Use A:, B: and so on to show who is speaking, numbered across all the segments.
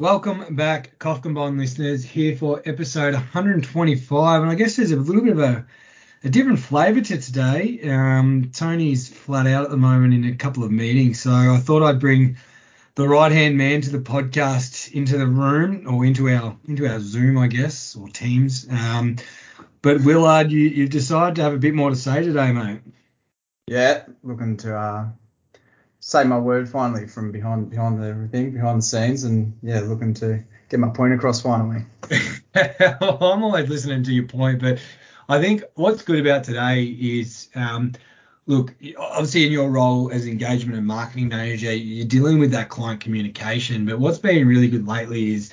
A: Welcome back, Kofkin Bond listeners, here for episode 125. And I guess there's a little bit of a, a different flavour to today. Um, Tony's flat out at the moment in a couple of meetings, so I thought I'd bring the right hand man to the podcast into the room or into our into our Zoom, I guess, or Teams. Um, but Willard, you, you've decided to have a bit more to say today, mate.
B: Yeah, looking to uh, say my word finally from behind behind everything, behind the scenes, and yeah, looking to get my point across finally.
A: I'm always listening to your point, but I think what's good about today is, um, look, obviously in your role as engagement and marketing manager, you're dealing with that client communication. But what's been really good lately is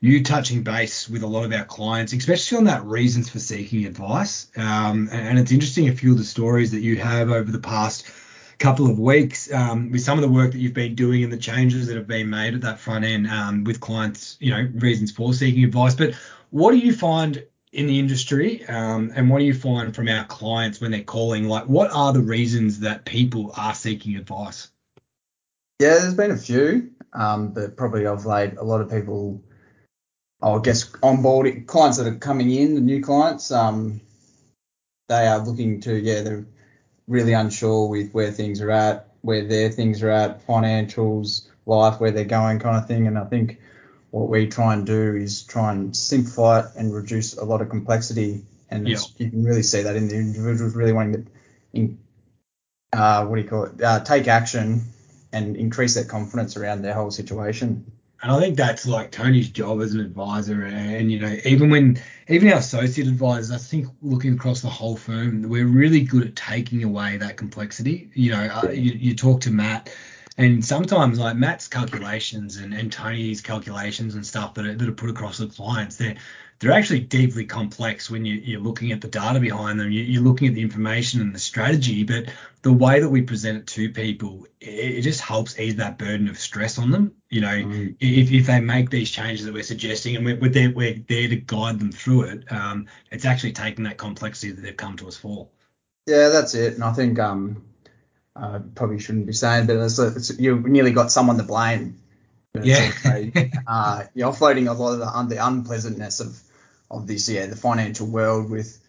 A: you touching base with a lot of our clients, especially on that reasons for seeking advice. Um, and it's interesting a few of the stories that you have over the past couple of weeks um, with some of the work that you've been doing and the changes that have been made at that front end um, with clients, you know, reasons for seeking advice. But what do you find in the industry um, and what do you find from our clients when they're calling? Like, what are the reasons that people are seeking advice?
B: Yeah, there's been a few, um, but probably of late, a lot of people, I guess, onboarding clients that are coming in, the new clients, um, they are looking to, yeah, they're really unsure with where things are at, where their things are at, financials, life, where they're going, kind of thing. And I think what we try and do is try and simplify it and reduce a lot of complexity. And yeah. you can really see that in the individuals really wanting to, in, uh, what do you call it, uh, take action and increase their confidence around their whole situation.
A: And I think that's like Tony's job as an advisor. And, you know, even when, even our associate advisors, I think looking across the whole firm, we're really good at taking away that complexity. You know, uh, you, you talk to Matt, and sometimes like Matt's calculations and, and Tony's calculations and stuff that are, that are put across the clients, they're they're actually deeply complex when you, are looking at the data behind them. You, are looking at the information and the strategy, but the way that we present it to people, it, it just helps ease that burden of stress on them. You know, mm. if, if they make these changes that we're suggesting and we're, we're, there, we're there to guide them through it, um, it's actually taking that complexity that they've come to us for.
B: Yeah, that's it. And I think um, I probably shouldn't be saying, but it's, it's, you nearly got someone to blame.
A: Yeah.
B: uh, you're offloading a lot of the, the unpleasantness of of this, yeah, the financial world with,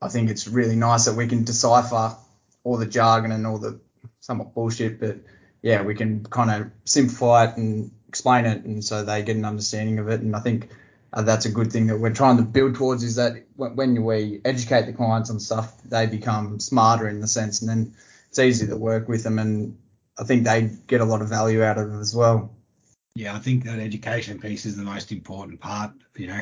B: I think it's really nice that we can decipher all the jargon and all the somewhat bullshit, but yeah, we can kind of simplify it and explain it, and so they get an understanding of it. And I think uh, that's a good thing that we're trying to build towards is that when we educate the clients on stuff, they become smarter in the sense, and then it's easy to work with them, and I think they get a lot of value out of it as well
A: yeah, I think that education piece is the most important part. You know,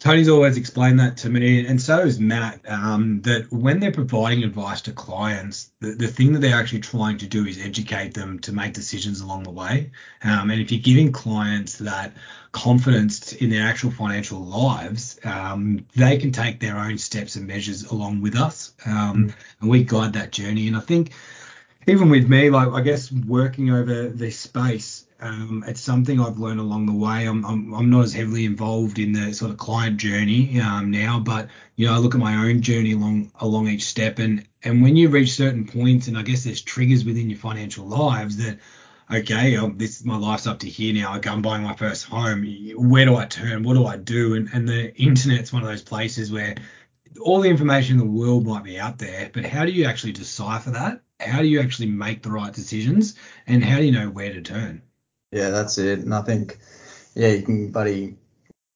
A: Tony's always explained that to me, and so is Matt. Um, that when they're providing advice to clients, the, the thing that they're actually trying to do is educate them to make decisions along the way. Um, and if you're giving clients that confidence in their actual financial lives, um, they can take their own steps and measures along with us, um, and we guide that journey. And I think even with me, like I guess working over this space um, it's something I've learned along the way. I'm, I'm, I'm not as heavily involved in the sort of client journey um, now, but you know I look at my own journey along along each step, and and when you reach certain points, and I guess there's triggers within your financial lives that okay, um, this my life's up to here now. I'm buying my first home. Where do I turn? What do I do? And and the internet's one of those places where all the information in the world might be out there, but how do you actually decipher that? How do you actually make the right decisions? And how do you know where to turn?
B: Yeah, that's it. And I think, yeah, you can, buddy,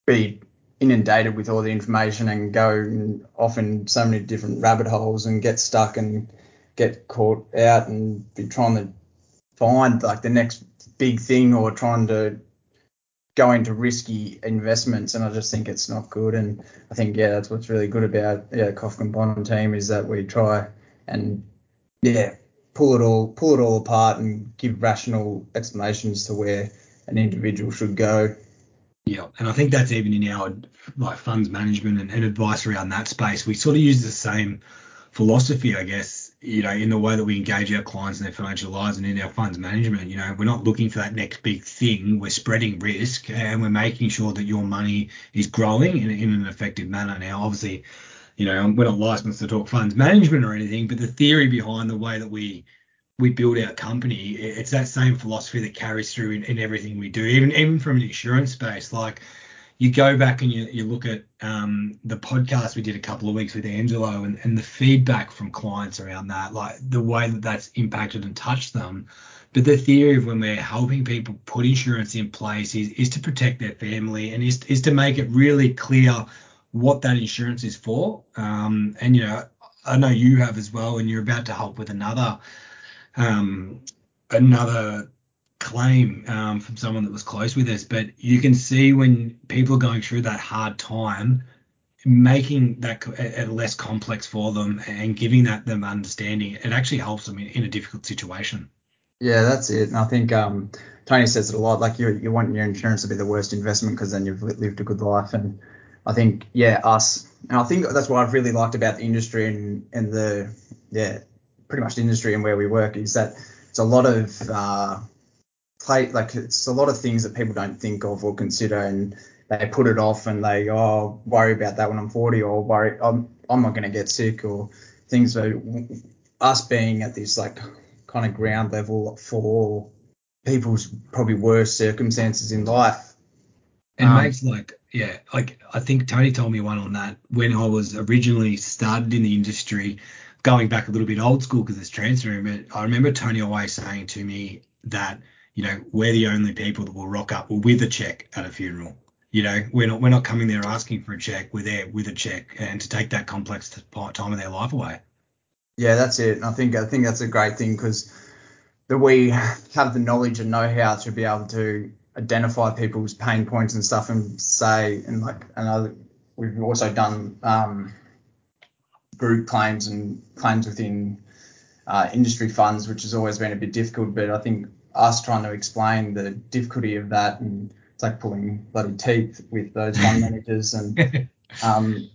B: be inundated with all the information and go off in so many different rabbit holes and get stuck and get caught out and be trying to find like the next big thing or trying to go into risky investments and I just think it's not good and I think yeah that's what's really good about yeah Kofkin Bond team is that we try and yeah pull it all pull it all apart and give rational explanations to where an individual should go.
A: Yeah, and I think that's even in our like funds management and, and advice around that space. We sort of use the same philosophy, I guess, you know, in the way that we engage our clients in their financial lives and in our funds management. You know, we're not looking for that next big thing. We're spreading risk and we're making sure that your money is growing in, in an effective manner. Now, obviously, you know, we're not licensed to talk funds management or anything, but the theory behind the way that we we build our company, it's that same philosophy that carries through in, in everything we do, even even from an insurance space. Like you go back and you, you look at um, the podcast we did a couple of weeks with Angelo and, and the feedback from clients around that, like the way that that's impacted and touched them. But the theory of when we're helping people put insurance in place is, is to protect their family and is, is to make it really clear what that insurance is for. Um, and, you know, I know you have as well, and you're about to help with another um, another claim um, from someone that was close with us, but you can see when people are going through that hard time, making that less complex for them and giving that them understanding, it actually helps them in, in, a difficult situation.
B: Yeah, that's it. And I think um, Tony says it a lot. Like you, you want your insurance to be the worst investment because then you've lived a good life. And I think, yeah, us, and I think that's what I've really liked about the industry and, and the, yeah, pretty much the industry and where we work is that it's a lot of uh, play like it's a lot of things that people don't think of or consider and they put it off and they oh worry about that when I'm 40 or worry I'm I'm not going to get sick or things. So us being at this like kind of ground level for people's probably worst circumstances in life
A: it um, makes like yeah like I think Tony told me one on that when I was originally started in the industry going back a little bit old school because it's transferring but I remember Tony always saying to me that you know, we're the only people that will rock up with a check at a funeral. You know, we're not we're not coming there asking for a check. We're there with a check and to take that complex time of their life away.
B: Yeah, that's it. And I think I think that's a great thing because that we have the knowledge and know how to be able to identify people's pain points and stuff and say and like and we've also done um, group claims and claims within uh, industry funds, which has always been a bit difficult. But I think us trying to explain the difficulty of that and it's like pulling bloody teeth with those fund managers and um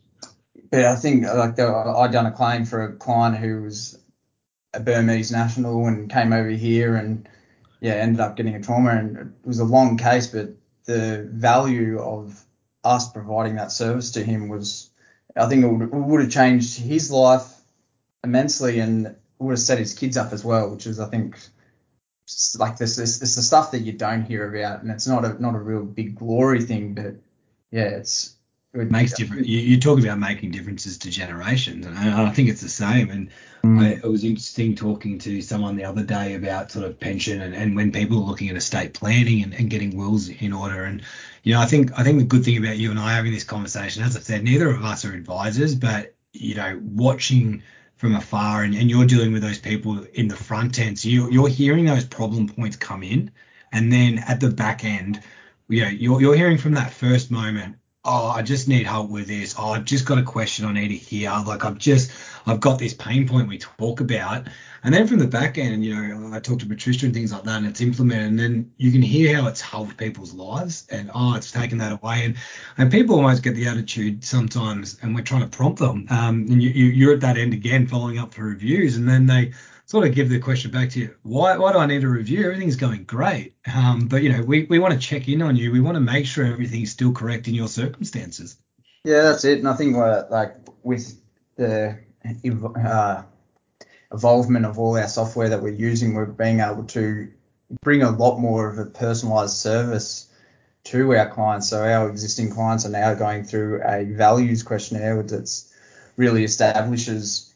B: but I think like I'd done a claim for a client who was a Burmese national and came over here and yeah ended up getting a trauma and it was a long case but the value of us providing that service to him was I think it would, would have changed his life immensely and would have set his kids up as well which is I think like this, this it's the stuff that you don't hear about, and it's not a not a real big glory thing, but yeah, it's
A: it makes different. You, you talk about making differences to generations, and I, I think it's the same. And mm. I, it was interesting talking to someone the other day about sort of pension and, and when people are looking at estate planning and, and getting wills in order. And you know, I think I think the good thing about you and I having this conversation, as I said, neither of us are advisors, but you know, watching from afar and, and you're dealing with those people in the front end. So you, you're hearing those problem points come in. And then at the back end, you know, you're, you're hearing from that first moment, oh, I just need help with this. Oh, I've just got a question I need to hear. Like I've just, I've got this pain point we talk about. And then from the back end, you know, I talk to Patricia and things like that, and it's implemented, and then you can hear how it's helped people's lives, and oh, it's taken that away, and and people almost get the attitude sometimes, and we're trying to prompt them, um, and you, you are at that end again, following up for reviews, and then they sort of give the question back to you, why why do I need a review? Everything's going great, um, but you know, we we want to check in on you, we want to make sure everything's still correct in your circumstances.
B: Yeah, that's it, and I think like with the uh, of all our software that we're using, we're being able to bring a lot more of a personalized service to our clients. So our existing clients are now going through a values questionnaire that really establishes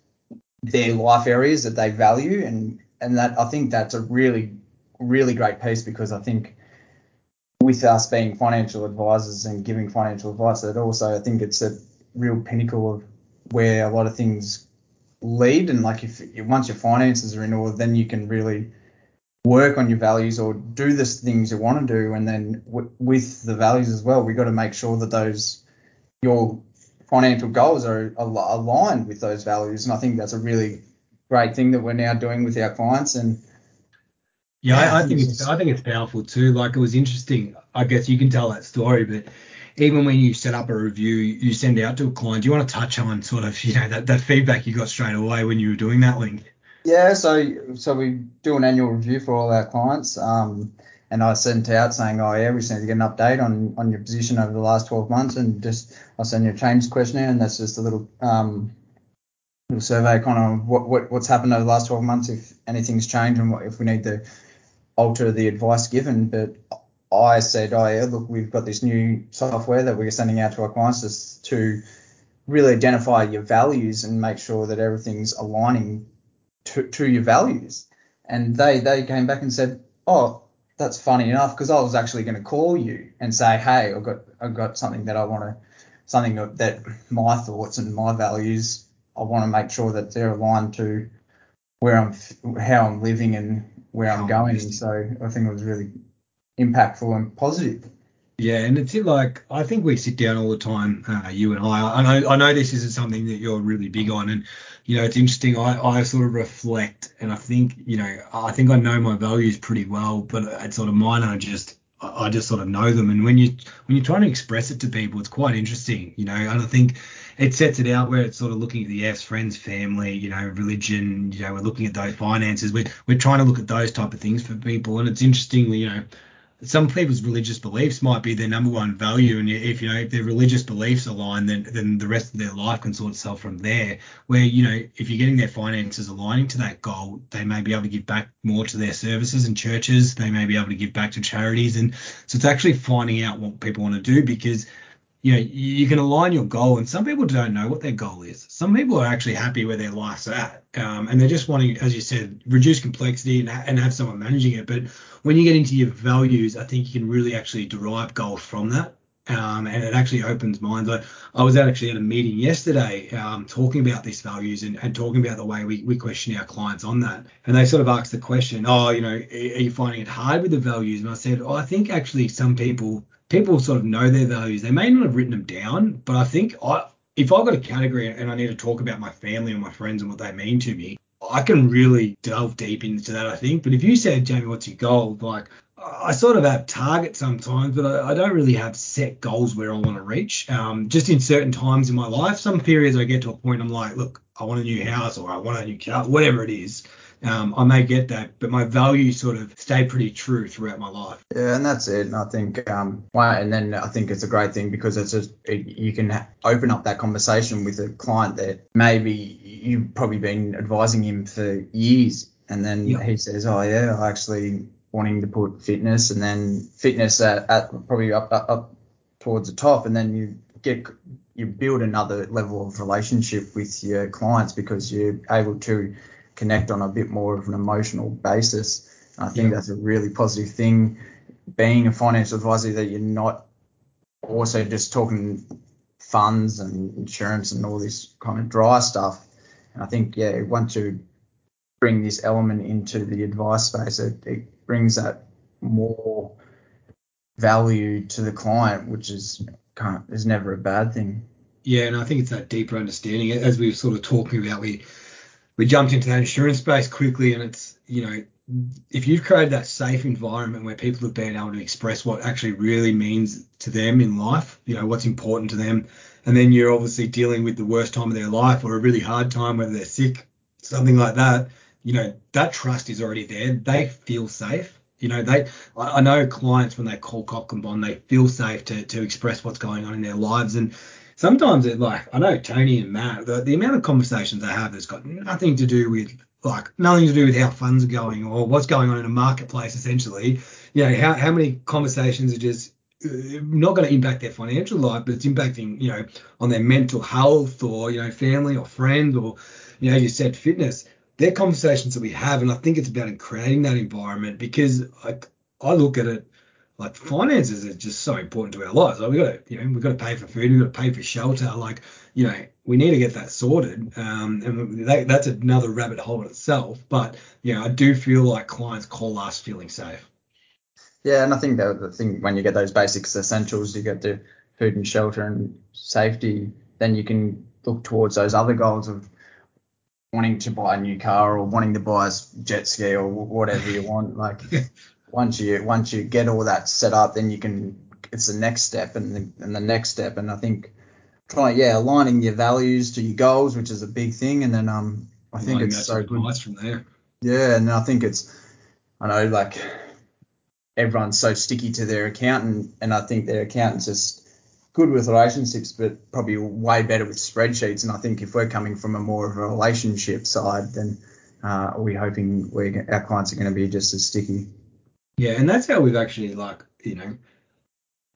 B: their life areas that they value and and that I think that's a really really great piece because I think with us being financial advisors and giving financial advice, that also I think it's a real pinnacle of where a lot of things lead. And like if once your finances are in order then you can really work on your values or do the things you want to do. And then w- with the values as well we've got to make sure that those your financial goals are al- aligned with those values and i think that's a really great thing that we're now doing with our clients and
A: yeah, yeah I, I think it's I think it's powerful too. Like it was interesting. I guess you can tell that story, but even when you set up a review you send out to a client, do you want to touch on sort of, you know, that, that feedback you got straight away when you were doing that link?
B: Yeah, so so we do an annual review for all our clients. Um, and I sent out saying, oh yeah, we just need to get an update on, on your position over the last 12 months, and just I'll send you a change questionnaire, and that's just a little um, little survey kind of what, what what's happened over the last 12 months, if anything's changed, and what, if we need to alter the advice given. But I said, oh yeah, look, we've got this new software that we're sending out to our clients to really identify your values and make sure that everything's aligning to, to your values. And they they came back and said, oh, that's funny enough because I was actually going to call you and say, hey, I've got I've got something that I want to something that my thoughts and my values I want to make sure that they're aligned to where I'm how I'm living and where I'm going. So I think it was really impactful and positive.
A: Yeah, and it's like I think we sit down all the time, uh, you and I. I know I know this isn't something that you're really big on, and you know it's interesting. I, I sort of reflect, and I think you know I think I know my values pretty well, but it's sort of mine are just I just sort of know them. And when you when you're trying to express it to people, it's quite interesting, you know. And I think it sets it out where it's sort of looking at the F's, friends, family, you know, religion. You know, we're looking at those finances. We're we're trying to look at those type of things for people. And it's interesting, you know, some people's religious beliefs might be their number one value, and if you know if their religious beliefs align, then then the rest of their life can sort itself from there. Where you know if you're getting their finances aligning to that goal, they may be able to give back more to their services and churches. They may be able to give back to charities, and so it's actually finding out what people want to do because you know, you can align your goal, and some people don't know what their goal is. Some people are actually happy where their life's at, um, and they're just wanting, as you said, reduce complexity and, and, have someone managing it. But when you get into your values, I think you can really actually derive goals from that, um, and it actually opens minds. I, I was actually at a meeting yesterday um, talking about these values and, and, talking about the way we, we question our clients on that. And they sort of asked the question, oh, you know, are you finding it hard with the values? And I said, oh, I think actually some people people sort of know their values. They may not have written them down, but I think I, if I've got a category and I need to talk about my family or my friends and what they mean to me, I can really delve deep into that, I think. But if you said, Jamie, what's your goal? Like, I sort of have targets sometimes, but I, I don't really have set goals where I want to reach. Um, just in certain times in my life, some periods I get to a point I'm like, look, I want a new house or I want a new car, whatever it is um, I may get that, but my values sort of stay pretty true throughout my life.
B: Yeah, and that's it. And I think, um, and then I think it's a great thing because it's just it, you can open up that conversation with a client that maybe you've probably been advising him for years, and then yep. he says, "Oh yeah, I actually wanting to put fitness, and then fitness at, at probably up, up up towards the top, and then you get you build another level of relationship with your clients because you're able to connect on a bit more of an emotional basis. And I think yeah. that's a really positive thing. Being a financial advisor, that you're not also just talking funds and insurance and all this kind of dry stuff. And I think, yeah, once you bring this element into the advice space, it, it brings that more value to the client, which is of, is never a bad thing.
A: Yeah, and I think it's that deeper understanding. As we were sort of talking about, we we jumped into that insurance space quickly, and it's you know if you've created that safe environment where people have been able to express what actually really means to them in life, you know what's important to them, and then you're obviously dealing with the worst time of their life or a really hard time, whether they're sick, something like that. You know that trust is already there. They feel safe. You know, they I, know clients when they call Kofkin Bond, they feel safe to to express what's going on in their lives. And sometimes it like I know Tony and Matt, the, the amount of conversations they have that's got nothing to do with like nothing to do with how funds are going or what's going on in a marketplace essentially. You know, how, how many conversations are just uh, not going to impact their financial life, but it's impacting, you know, on their mental health or, you know, family or friends or, you know, you said fitness. They're conversations that we have. And I think it's about creating that environment because I, I look at it like finances are just so important to our lives. Like we got to, you know, we've got to pay for food, we've got to pay for shelter. Like, you know, we need to get that sorted. Um, and that, that's another rabbit hole in itself. But you know, I do feel like clients call us feeling safe.
B: Yeah, and I think that the thing when you get those basics essentials, you get the food and shelter and safety, then you can look towards those other goals of wanting to buy a new car or wanting to buy a jet ski or whatever you want. Like once you once you get all that set up, then you can it's the next step and the, and the next step. And I think trying yeah aligning your values to your goals, which is a big thing. And then um I think it's so good.
A: from there.
B: Yeah, and I think it's I know like everyone's so sticky to their accountant, and I think their accountants just good with relationships, but probably way better with spreadsheets. And I think if we're coming from a more of a relationship side, then uh, we're hoping we our clients are going to be just as sticky.
A: Yeah, and that's how we've actually like you know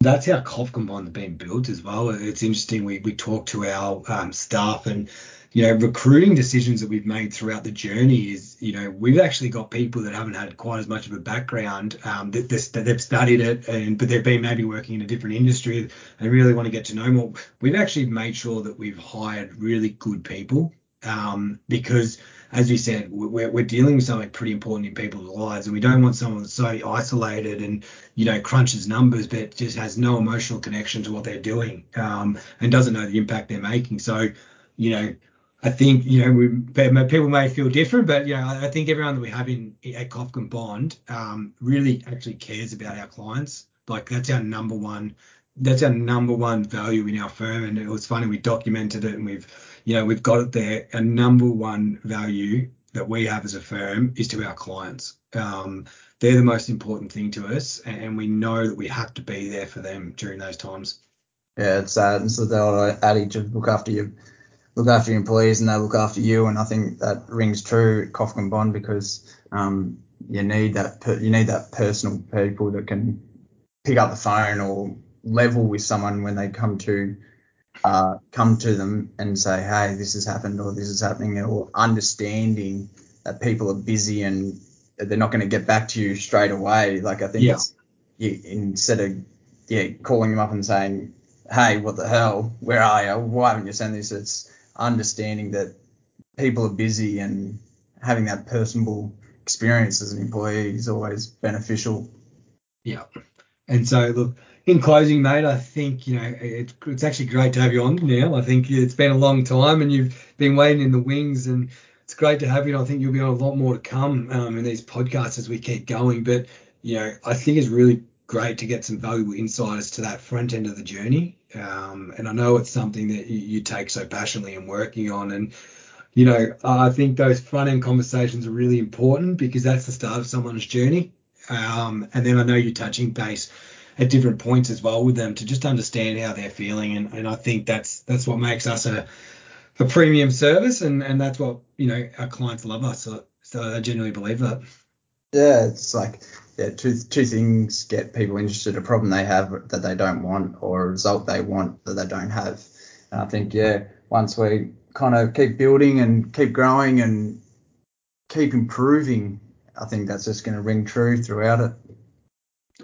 A: that's how Kofkin Bond has been built as well. It's interesting. We we talk to our um, staff and you know recruiting decisions that we've made throughout the journey is you know we've actually got people that haven't had quite as much of a background um, that, that they've studied it and but they've been maybe working in a different industry and really want to get to know more. We've actually made sure that we've hired really good people um, because as we said, we're, we're dealing with something pretty important in people's lives, and we don't want someone that's so isolated and you know crunches numbers, but just has no emotional connection to what they're doing um, and doesn't know the impact they're making. So, you know, I think you know we, people may feel different, but you know I think everyone that we have in at Kofkin Bond um, really actually cares about our clients. Like that's our number one that's our number one value in our firm. And it was funny we documented it and we've you know, we've got it there. A number one value that we have as a firm is to our clients. Um, they're the most important thing to us, and we know that we have to be there for them during those times.
B: Yeah, it's sad. It's the old adage of look after your look after your employees and they look after you, and I think that rings true at Bond because um, you need that per, you need that personal people that can pick up the phone or level with someone when they come to uh, come to them and say, hey, this has happened or this is happening, or understanding that people are busy and they're not going to get back to you straight away. Like I think yeah. it's you, instead of yeah calling them up and saying, hey, what the hell, where are you? Why haven't you sent this? It's understanding that people are busy and having that personable experience as an employee is always beneficial.
A: Yeah. And so look, in closing, mate, I think you know it's, it's actually great to have you on now. I think it's been a long time, and you've been waiting in the wings, and it's great to have you. And I think you'll be on a lot more to come um, in these podcasts as we keep going. But you know, I think it's really great to get some valuable insights to that front end of the journey. Um, and I know it's something that you, you take so passionately and working on. And you know, I think those front end conversations are really important because that's the start of someone's journey. Um, and then I know you're touching base at different points as well with them to just understand how they're feeling. And, and I think that's that's what makes us a, a premium service, and, and that's what you know our clients love us. So, so I genuinely believe that.
B: Yeah, it's like yeah, two two things get people interested: a problem they have that they don't want, or a result they want that they don't have. And I think yeah, once we kind of keep building and keep growing and keep improving, I think that's just going to ring true throughout it.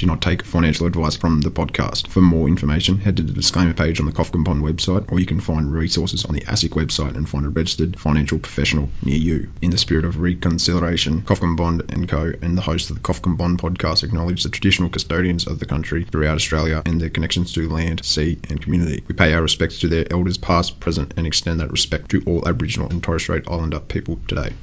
C: Do not take financial advice from the podcast. For more information, head to the disclaimer page on the Kofkin Bond website, or you can find resources on the ASIC website and find a registered financial professional near you. In the spirit of reconciliation, Kofkin Bond and Co. and the host of the Kofkin Bond podcast acknowledge the traditional custodians of the country throughout Australia and their connections to land, sea, and community. We pay our respects to their elders past, present, and extend that respect to all Aboriginal and Torres Strait Islander people today.